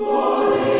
Glory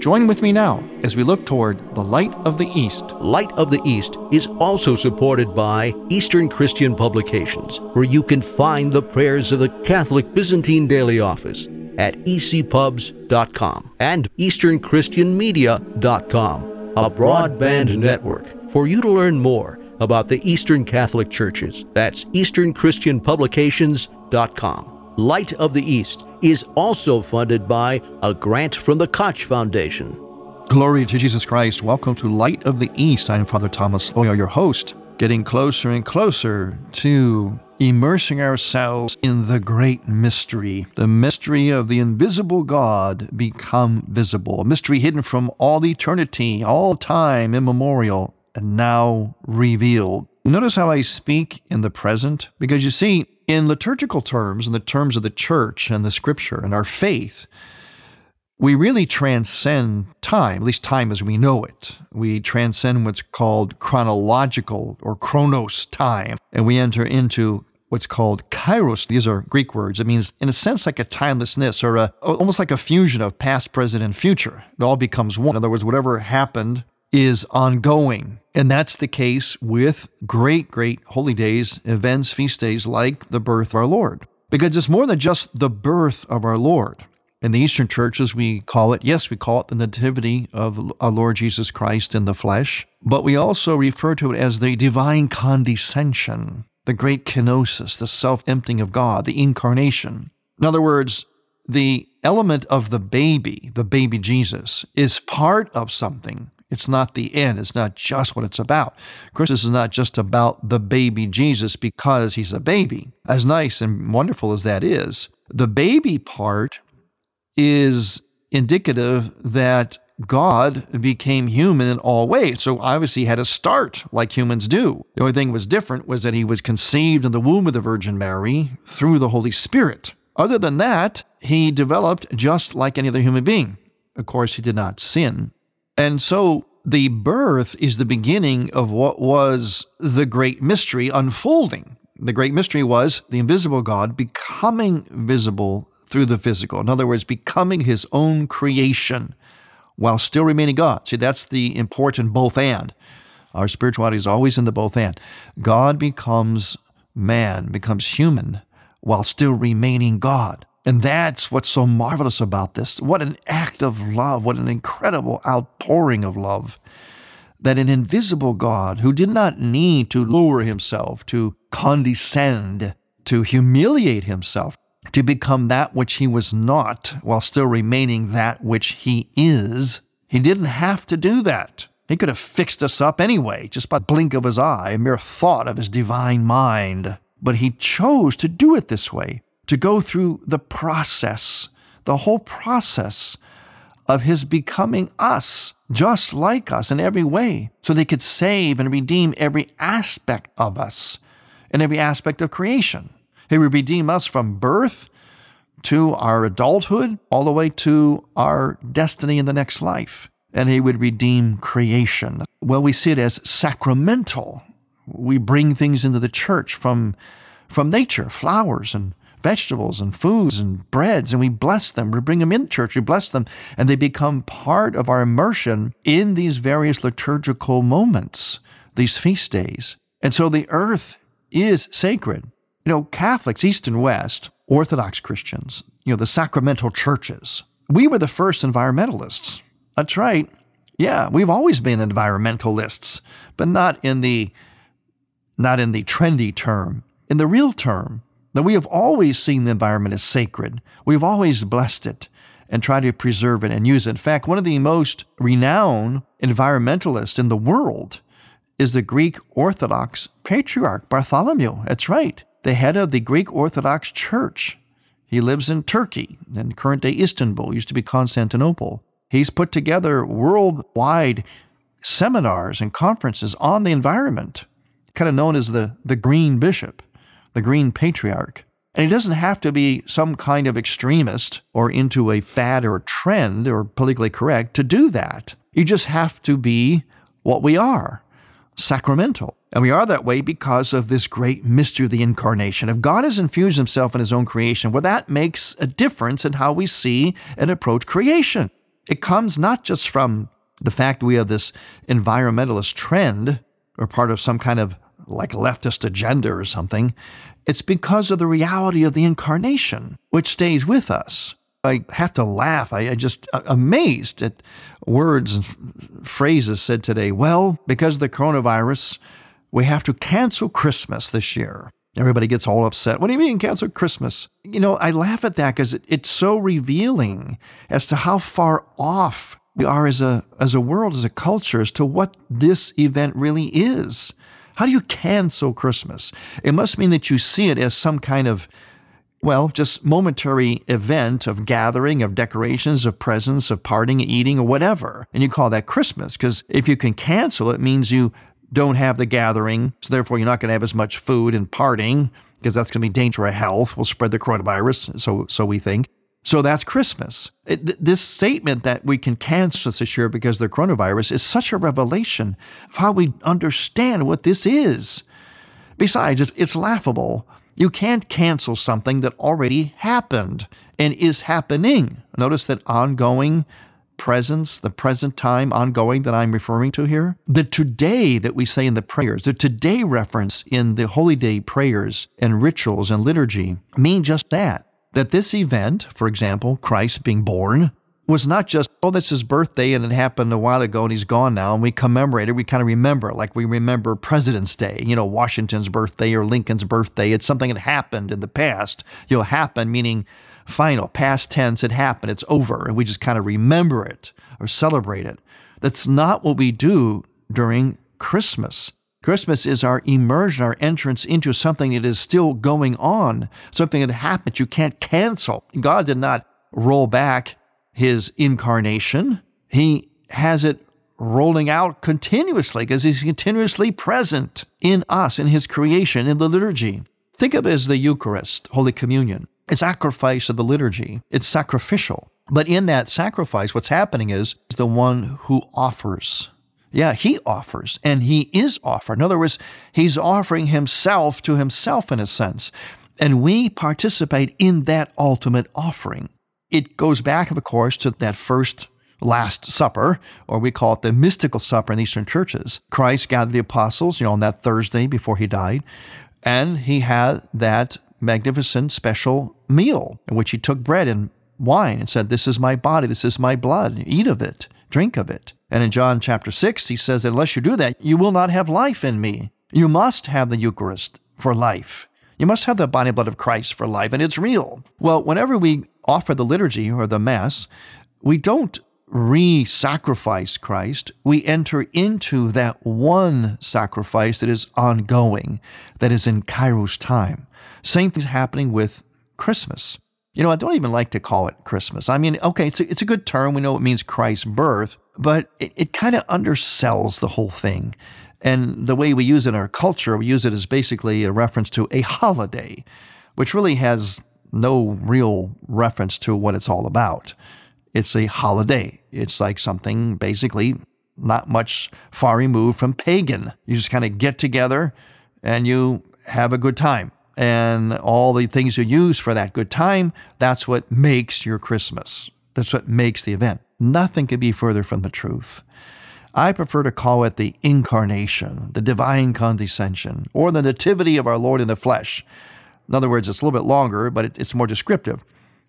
Join with me now as we look toward the Light of the East. Light of the East is also supported by Eastern Christian Publications, where you can find the prayers of the Catholic Byzantine Daily Office at ecpubs.com and easternchristianmedia.com a broadband network for you to learn more about the Eastern Catholic Churches. That's easternchristianpublications.com. Light of the East is also funded by a grant from the Koch Foundation. Glory to Jesus Christ. Welcome to Light of the East. I'm Father Thomas Loya, your host, getting closer and closer to immersing ourselves in the great mystery, the mystery of the invisible God become visible, a mystery hidden from all eternity, all time immemorial, and now revealed. Notice how I speak in the present? Because you see, in liturgical terms, in the terms of the church and the scripture and our faith, we really transcend time, at least time as we know it. We transcend what's called chronological or chronos time, and we enter into what's called kairos. These are Greek words. It means, in a sense, like a timelessness or a, almost like a fusion of past, present, and future. It all becomes one. In other words, whatever happened is ongoing. And that's the case with great, great holy days, events, feast days like the birth of our Lord. Because it's more than just the birth of our Lord. In the Eastern churches, we call it, yes, we call it the Nativity of our Lord Jesus Christ in the flesh, but we also refer to it as the divine condescension, the great kenosis, the self emptying of God, the incarnation. In other words, the element of the baby, the baby Jesus, is part of something. It's not the end. It's not just what it's about. Christmas is not just about the baby Jesus because he's a baby. As nice and wonderful as that is, the baby part is indicative that God became human in all ways. So obviously he had a start like humans do. The only thing was different was that he was conceived in the womb of the Virgin Mary through the Holy Spirit. Other than that, he developed just like any other human being. Of course, he did not sin. And so the birth is the beginning of what was the great mystery unfolding. The great mystery was the invisible God becoming visible through the physical. In other words, becoming his own creation while still remaining God. See, that's the important both and. Our spirituality is always in the both and. God becomes man, becomes human while still remaining God. And that's what's so marvelous about this. What an act of love, what an incredible outpouring of love. That an invisible God who did not need to lower himself, to condescend, to humiliate himself, to become that which he was not while still remaining that which he is. He didn't have to do that. He could have fixed us up anyway, just by blink of his eye, a mere thought of his divine mind. But he chose to do it this way, to go through the process, the whole process of his becoming us, just like us in every way, so they could save and redeem every aspect of us and every aspect of creation. He would redeem us from birth to our adulthood, all the way to our destiny in the next life. And He would redeem creation. Well, we see it as sacramental. We bring things into the church from, from nature, flowers and vegetables and foods and breads, and we bless them. We bring them in church, we bless them, and they become part of our immersion in these various liturgical moments, these feast days. And so the earth is sacred. You know, Catholics, East and West, Orthodox Christians, you know, the sacramental churches, we were the first environmentalists. That's right. Yeah, we've always been environmentalists, but not in the not in the trendy term, in the real term. That we have always seen the environment as sacred. We've always blessed it and tried to preserve it and use it. In fact, one of the most renowned environmentalists in the world is the Greek Orthodox patriarch Bartholomew. That's right, the head of the Greek Orthodox Church. He lives in Turkey, in current day Istanbul, used to be Constantinople. He's put together worldwide seminars and conferences on the environment, kind of known as the, the Green Bishop, the Green Patriarch. And he doesn't have to be some kind of extremist or into a fad or trend or politically correct to do that. You just have to be what we are sacramental. And we are that way because of this great mystery of the incarnation. If God has infused himself in his own creation, well, that makes a difference in how we see and approach creation. It comes not just from the fact we have this environmentalist trend or part of some kind of like leftist agenda or something. It's because of the reality of the incarnation, which stays with us. I have to laugh. I, I just uh, amazed at words and phrases said today. Well, because of the coronavirus, we have to cancel Christmas this year. Everybody gets all upset. What do you mean cancel Christmas? You know, I laugh at that because it, it's so revealing as to how far off we are as a as a world, as a culture, as to what this event really is. How do you cancel Christmas? It must mean that you see it as some kind of well, just momentary event of gathering, of decorations, of presents, of partying, eating, or whatever. And you call that Christmas because if you can cancel, it means you don't have the gathering. So therefore, you're not going to have as much food and parting because that's going to be dangerous to health. We'll spread the coronavirus. So, so we think. So that's Christmas. It, this statement that we can cancel this year because of the coronavirus is such a revelation of how we understand what this is. Besides, it's, it's laughable. You can't cancel something that already happened and is happening. Notice that ongoing presence, the present time ongoing that I'm referring to here. The today that we say in the prayers, the today reference in the holy day prayers and rituals and liturgy mean just that. That this event, for example, Christ being born, was not just, oh, that's his birthday and it happened a while ago and he's gone now and we commemorate it. We kind of remember, like we remember President's Day, you know, Washington's birthday or Lincoln's birthday. It's something that happened in the past. You know, happened meaning final, past tense, it happened, it's over, and we just kind of remember it or celebrate it. That's not what we do during Christmas. Christmas is our immersion, our entrance into something that is still going on, something that happened you can't cancel. God did not roll back his incarnation, He has it rolling out continuously because He's continuously present in us, in His creation, in the liturgy. Think of it as the Eucharist, Holy Communion. It's sacrifice of the liturgy. It's sacrificial. But in that sacrifice, what's happening is the one who offers. Yeah, he offers and he is offered. In other words, he's offering himself to himself in a sense. And we participate in that ultimate offering. It goes back, of course, to that first Last Supper, or we call it the mystical supper in Eastern churches. Christ gathered the apostles, you know, on that Thursday before he died, and he had that magnificent special meal in which he took bread and wine and said, This is my body, this is my blood, eat of it, drink of it. And in John chapter 6, he says, Unless you do that, you will not have life in me. You must have the Eucharist for life. You must have the body and blood of Christ for life, and it's real. Well, whenever we offer the liturgy or the Mass, we don't re sacrifice Christ. We enter into that one sacrifice that is ongoing, that is in Kairos time. Same thing's happening with Christmas. You know, I don't even like to call it Christmas. I mean, okay, it's a, it's a good term. We know it means Christ's birth, but it, it kind of undersells the whole thing. And the way we use it in our culture, we use it as basically a reference to a holiday, which really has no real reference to what it's all about. It's a holiday. It's like something basically not much far removed from pagan. You just kind of get together and you have a good time and all the things you use for that good time, that's what makes your Christmas. That's what makes the event. Nothing could be further from the truth. I prefer to call it the incarnation, the divine condescension, or the nativity of our Lord in the flesh. In other words, it's a little bit longer, but it's more descriptive.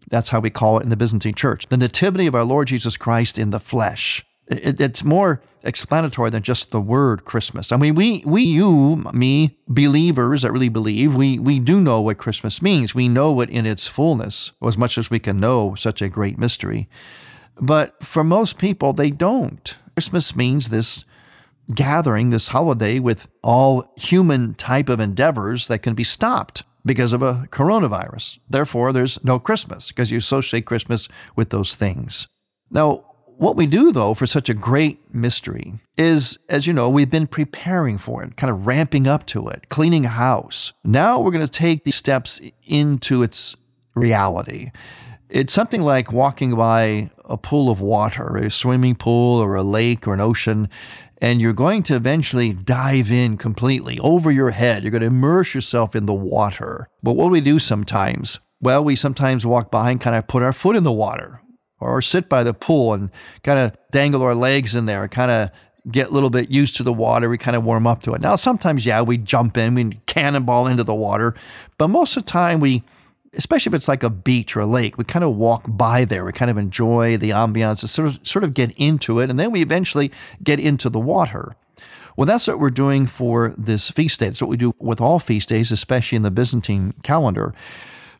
That's how we call it in the Byzantine Church. The nativity of our Lord Jesus Christ in the flesh. it's more explanatory than just the word Christmas. I mean, we, we, you, me, believers that really believe, we, we do know what Christmas means. We know it in its fullness, as much as we can know such a great mystery. But for most people, they don't. Christmas means this gathering, this holiday with all human type of endeavors that can be stopped because of a coronavirus. Therefore, there's no Christmas because you associate Christmas with those things. Now, what we do, though, for such a great mystery is, as you know, we've been preparing for it, kind of ramping up to it, cleaning house. Now we're going to take these steps into its reality. It's something like walking by a pool of water, a swimming pool or a lake or an ocean, and you're going to eventually dive in completely over your head. You're going to immerse yourself in the water. But what do we do sometimes? Well, we sometimes walk by and kind of put our foot in the water or sit by the pool and kind of dangle our legs in there, kind of get a little bit used to the water. We kind of warm up to it. Now, sometimes, yeah, we jump in, we cannonball into the water, but most of the time, we, especially if it's like a beach or a lake, we kind of walk by there. We kind of enjoy the ambiance, sort of, sort of get into it, and then we eventually get into the water. Well, that's what we're doing for this feast day. It's what we do with all feast days, especially in the Byzantine calendar.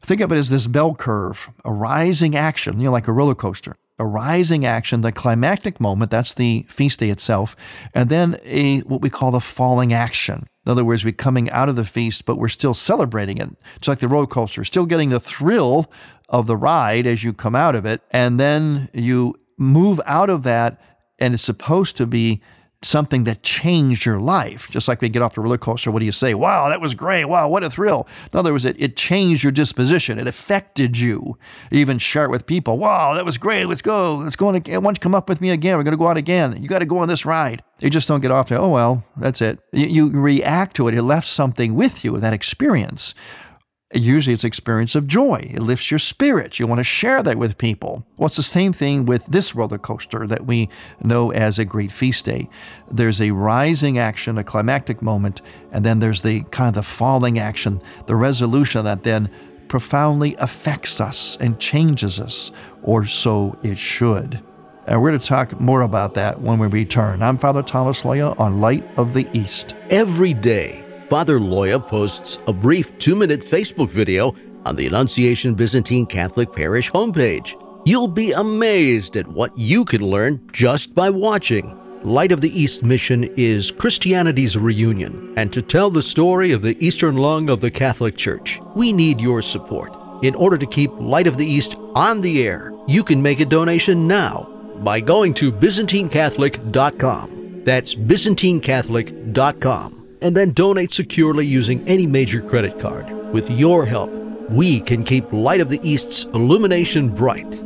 Think of it as this bell curve, a rising action, you know, like a roller coaster. A rising action, the climactic moment, that's the feast day itself, and then a what we call the falling action. In other words, we're coming out of the feast, but we're still celebrating it. It's like the roller coaster, still getting the thrill of the ride as you come out of it, and then you move out of that, and it's supposed to be something that changed your life. Just like we get off the roller coaster, what do you say? Wow, that was great. Wow, what a thrill. In other words, it, it changed your disposition. It affected you. you even share it with people. Wow, that was great. Let's go. Let's go on again. Why don't you come up with me again? We're going to go out again. You got to go on this ride. You just don't get off to, oh, well, that's it. You, you react to it. It left something with you, that experience. Usually it's experience of joy. It lifts your spirits. You want to share that with people. Well, it's the same thing with this roller coaster that we know as a great feast day. There's a rising action, a climactic moment, and then there's the kind of the falling action, the resolution that then profoundly affects us and changes us, or so it should. And we're going to talk more about that when we return. I'm Father Thomas Loya on Light of the East. Every day Father Loya posts a brief two minute Facebook video on the Annunciation Byzantine Catholic Parish homepage. You'll be amazed at what you can learn just by watching. Light of the East mission is Christianity's reunion, and to tell the story of the Eastern lung of the Catholic Church, we need your support. In order to keep Light of the East on the air, you can make a donation now by going to ByzantineCatholic.com. That's ByzantineCatholic.com and then donate securely using any major credit card. With your help, we can keep Light of the East's illumination bright.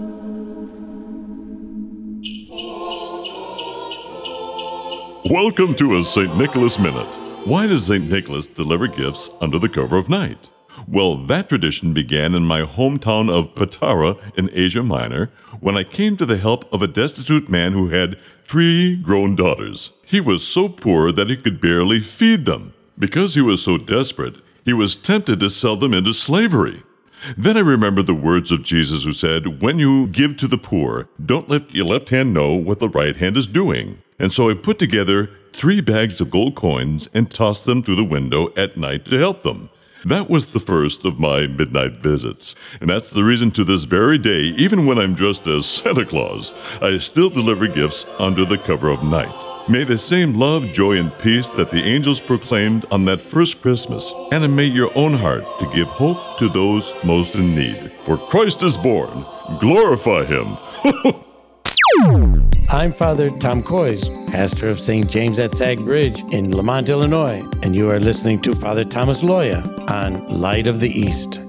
Welcome to a St. Nicholas Minute. Why does St. Nicholas deliver gifts under the cover of night? Well, that tradition began in my hometown of Patara in Asia Minor when I came to the help of a destitute man who had three grown daughters. He was so poor that he could barely feed them. Because he was so desperate, he was tempted to sell them into slavery. Then I remembered the words of Jesus who said, When you give to the poor, don't let your left hand know what the right hand is doing. And so I put together three bags of gold coins and tossed them through the window at night to help them. That was the first of my midnight visits, and that's the reason to this very day, even when I'm dressed as Santa Claus, I still deliver gifts under the cover of night. May the same love, joy, and peace that the angels proclaimed on that first Christmas animate your own heart to give hope to those most in need. For Christ is born. Glorify him. I'm Father Tom Koys, pastor of St. James at Sag Bridge in Lemont, Illinois, and you are listening to Father Thomas Loya on Light of the East.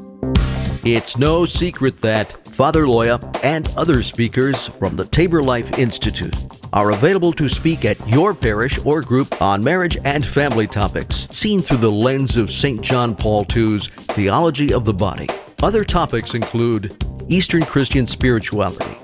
It's no secret that Father Loya and other speakers from the Tabor Life Institute are available to speak at your parish or group on marriage and family topics, seen through the lens of St. John Paul II's Theology of the Body. Other topics include Eastern Christian spirituality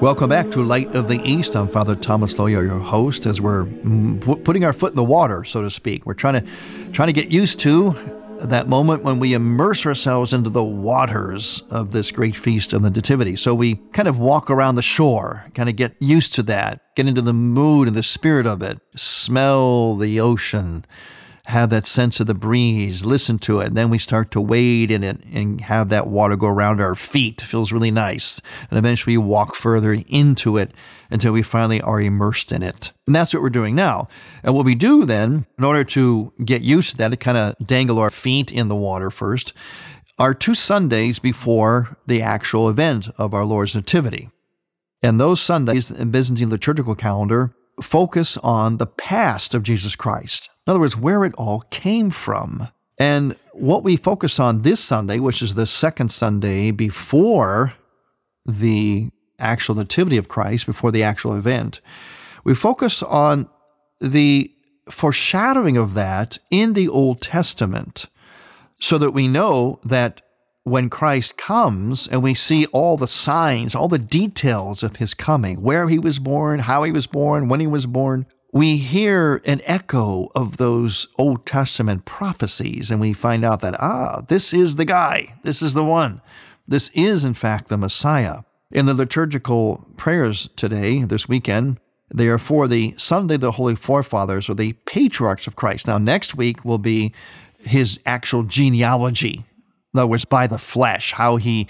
Welcome back to Light of the East. I'm Father Thomas Loya, your host, as we're mm, putting our foot in the water, so to speak. We're trying to trying to get used to that moment when we immerse ourselves into the waters of this great feast of the Nativity. So we kind of walk around the shore, kind of get used to that, get into the mood and the spirit of it, smell the ocean, have that sense of the breeze, listen to it. And then we start to wade in it and have that water go around our feet. It feels really nice. And eventually we walk further into it until we finally are immersed in it. And that's what we're doing now. And what we do then, in order to get used to that, to kind of dangle our feet in the water first, are two Sundays before the actual event of our Lord's Nativity. And those Sundays in Byzantine liturgical calendar focus on the past of Jesus Christ. In other words, where it all came from. And what we focus on this Sunday, which is the second Sunday before the actual nativity of Christ, before the actual event, we focus on the foreshadowing of that in the Old Testament so that we know that when Christ comes and we see all the signs, all the details of his coming, where he was born, how he was born, when he was born, we hear an echo of those Old Testament prophecies and we find out that, ah, this is the guy, this is the one. This is, in fact, the Messiah. In the liturgical prayers today, this weekend, they are for the Sunday the Holy Forefathers or the patriarchs of Christ. Now, next week will be his actual genealogy. In other words, by the flesh, how he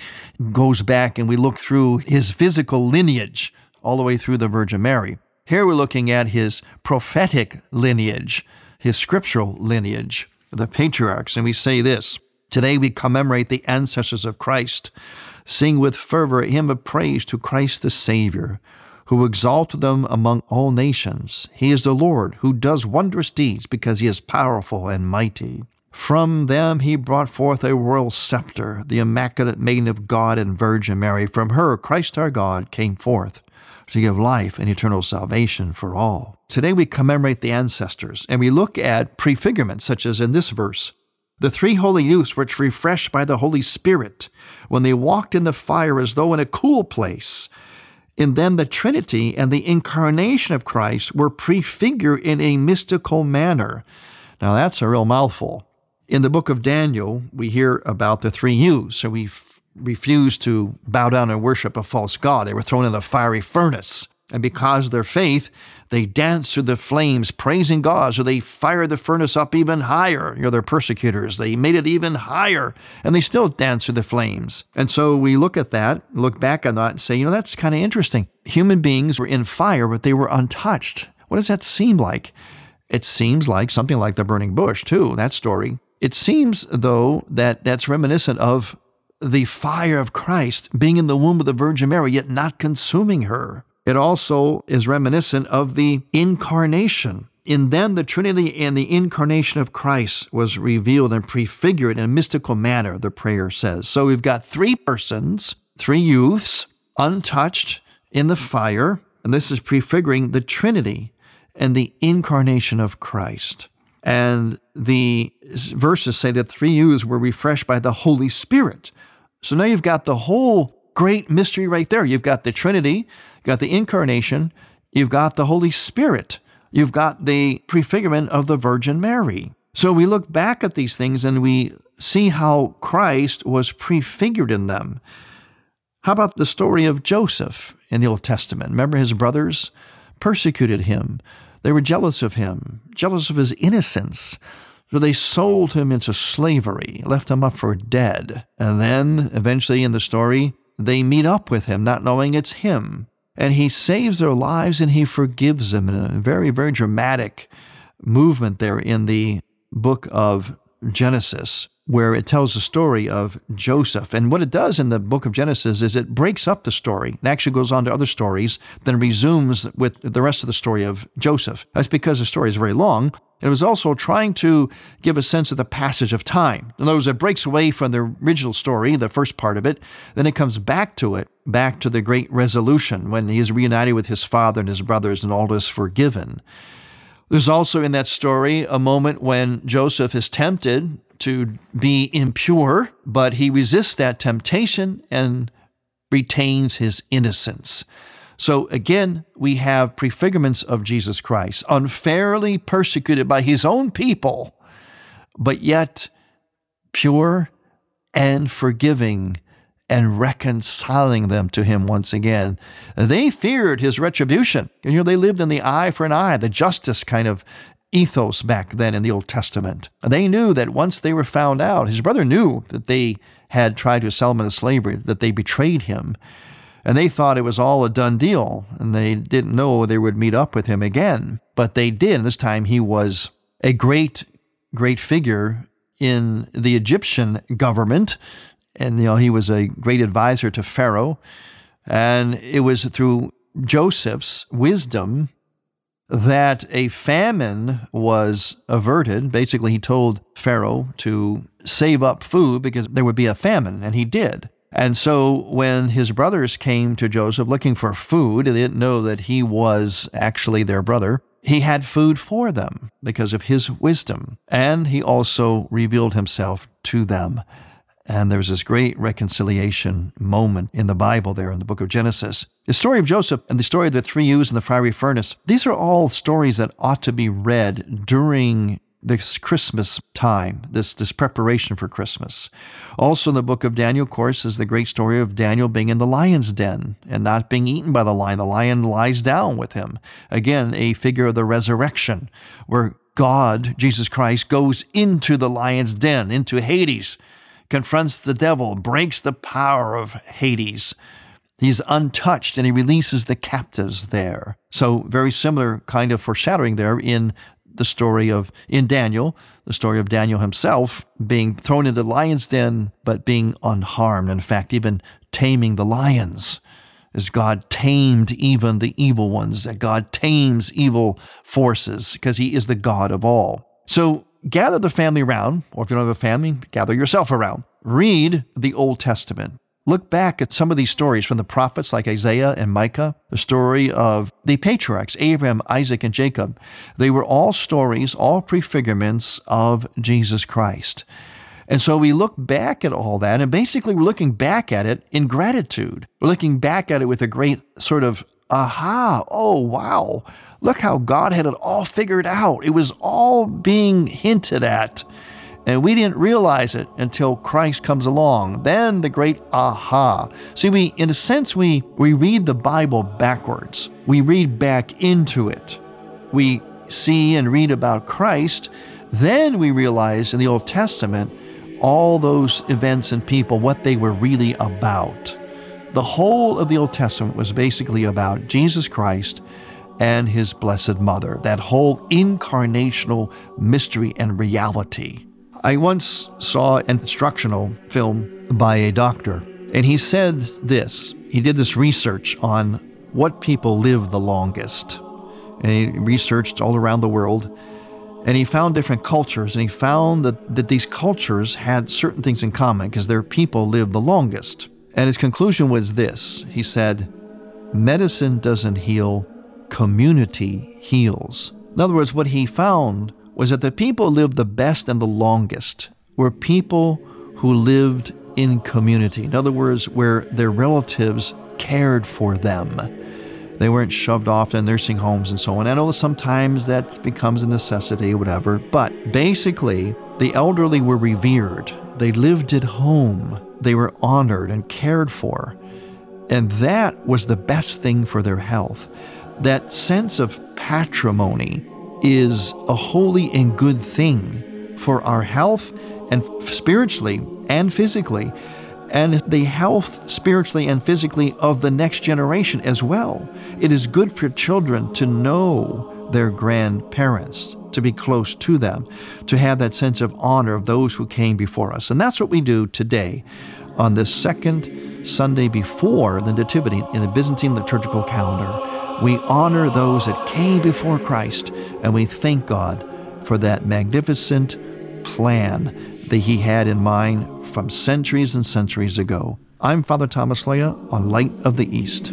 goes back and we look through his physical lineage all the way through the Virgin Mary. Here we're looking at his prophetic lineage, his scriptural lineage, the patriarchs, and we say this Today we commemorate the ancestors of Christ. Sing with fervor a hymn of praise to Christ the Savior, who exalted them among all nations. He is the Lord who does wondrous deeds because he is powerful and mighty. From them he brought forth a royal scepter, the immaculate maiden of God and Virgin Mary. From her, Christ our God came forth to give life and eternal salvation for all. Today we commemorate the ancestors and we look at prefigurements, such as in this verse. The three holy youths were refreshed by the Holy Spirit when they walked in the fire as though in a cool place. In them, the Trinity and the incarnation of Christ were prefigured in a mystical manner. Now, that's a real mouthful. In the book of Daniel, we hear about the three youths. So we refused to bow down and worship a false god. They were thrown in a fiery furnace. And because of their faith, they danced through the flames, praising God. So they fired the furnace up even higher. You know, their persecutors. They made it even higher, and they still danced through the flames. And so we look at that, look back on that, and say, you know, that's kind of interesting. Human beings were in fire, but they were untouched. What does that seem like? It seems like something like the burning bush, too, that story. It seems, though, that that's reminiscent of the fire of Christ being in the womb of the Virgin Mary, yet not consuming her. It also is reminiscent of the incarnation. In them, the Trinity and the incarnation of Christ was revealed and prefigured in a mystical manner, the prayer says. So we've got three persons, three youths, untouched in the fire, and this is prefiguring the Trinity and the incarnation of Christ. And the verses say that three youths were refreshed by the Holy Spirit. So now you've got the whole great mystery right there. You've got the Trinity, you've got the incarnation, you've got the Holy Spirit, you've got the prefigurement of the Virgin Mary. So we look back at these things and we see how Christ was prefigured in them. How about the story of Joseph in the Old Testament? Remember his brothers persecuted him. They were jealous of him, jealous of his innocence. So they sold him into slavery, left him up for dead. And then, eventually in the story, they meet up with him, not knowing it's him. and he saves their lives and he forgives them in a very, very dramatic movement there in the book of Genesis, where it tells the story of Joseph. And what it does in the book of Genesis is it breaks up the story and actually goes on to other stories, then resumes with the rest of the story of Joseph. That's because the story is very long. It was also trying to give a sense of the passage of time. In other words, it breaks away from the original story, the first part of it, then it comes back to it, back to the great resolution when he is reunited with his father and his brothers and all is forgiven. There's also in that story a moment when Joseph is tempted to be impure, but he resists that temptation and retains his innocence. So again, we have prefigurements of Jesus Christ, unfairly persecuted by his own people, but yet pure and forgiving and reconciling them to him once again. They feared his retribution. You know, they lived in the eye for an eye, the justice kind of ethos back then in the Old Testament. They knew that once they were found out, his brother knew that they had tried to sell him into slavery, that they betrayed him. And they thought it was all a done deal, and they didn't know they would meet up with him again. But they did. And this time he was a great, great figure in the Egyptian government. And, you know, he was a great advisor to Pharaoh. And it was through Joseph's wisdom that a famine was averted. Basically, he told Pharaoh to save up food because there would be a famine, and he did. And so when his brothers came to Joseph looking for food, they didn't know that he was actually their brother. He had food for them because of his wisdom. And he also revealed himself to them. And there's this great reconciliation moment in the Bible there in the book of Genesis. The story of Joseph and the story of the three ewes in the fiery furnace, these are all stories that ought to be read during this Christmas time, this, this preparation for Christmas. Also in the book of Daniel, of course, is the great story of Daniel being in the lion's den and not being eaten by the lion. The lion lies down with him. Again, a figure of the resurrection, where God, Jesus Christ, goes into the lion's den, into Hades, confronts the devil, breaks the power of Hades. He's untouched and he releases the captives there. So, very similar kind of foreshadowing there in the story of, in Daniel, the story of Daniel himself being thrown into the lion's den, but being unharmed. In fact, even taming the lions. As God tamed even the evil ones, that God tames evil forces because He is the God of all. So gather the family around, or if you don't have a family, gather yourself around. Read the Old Testament. Look back at some of these stories from the prophets like Isaiah and Micah, the story of the patriarchs, Abraham, Isaac, and Jacob. They were all stories, all prefigurements of Jesus Christ. And so we look back at all that, and basically we're looking back at it in gratitude. We're looking back at it with a great sort of, aha, oh, wow, look how God had it all figured out. It was all being hinted at. And we didn't realize it until Christ comes along. Then the great aha. See, we, in a sense, we, we read the Bible backwards. We read back into it. We see and read about Christ. Then we realize in the Old Testament all those events and people, what they were really about. The whole of the Old Testament was basically about Jesus Christ and his Blessed Mother, that whole incarnational mystery and reality. I once saw an instructional film by a doctor, and he said this. He did this research on what people live the longest. And he researched all around the world, and he found different cultures, and he found that, that these cultures had certain things in common because their people lived the longest. And his conclusion was this he said, Medicine doesn't heal, community heals. In other words, what he found was that the people lived the best and the longest were people who lived in community. In other words, where their relatives cared for them. They weren't shoved off to nursing homes and so on. I know sometimes that becomes a necessity, whatever, but basically, the elderly were revered. They lived at home. They were honored and cared for. And that was the best thing for their health. That sense of patrimony is a holy and good thing for our health and spiritually and physically. and the health spiritually and physically of the next generation as well. It is good for children to know their grandparents, to be close to them, to have that sense of honor of those who came before us. And that's what we do today on this second Sunday before the Nativity in the Byzantine liturgical calendar. We honor those that came before Christ and we thank God for that magnificent plan that He had in mind from centuries and centuries ago. I'm Father Thomas Loya on Light of the East.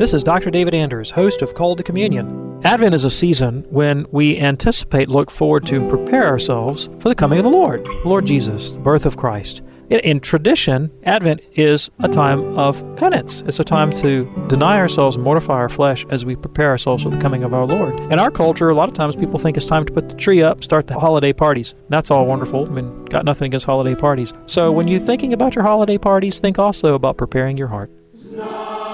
This is Dr. David Anders, host of Called to Communion. Advent is a season when we anticipate, look forward to, and prepare ourselves for the coming of the Lord, Lord Jesus, the birth of Christ. In, in tradition, Advent is a time of penance. It's a time to deny ourselves, mortify our flesh as we prepare ourselves for the coming of our Lord. In our culture, a lot of times people think it's time to put the tree up, start the holiday parties. That's all wonderful. I mean, got nothing against holiday parties. So when you're thinking about your holiday parties, think also about preparing your heart.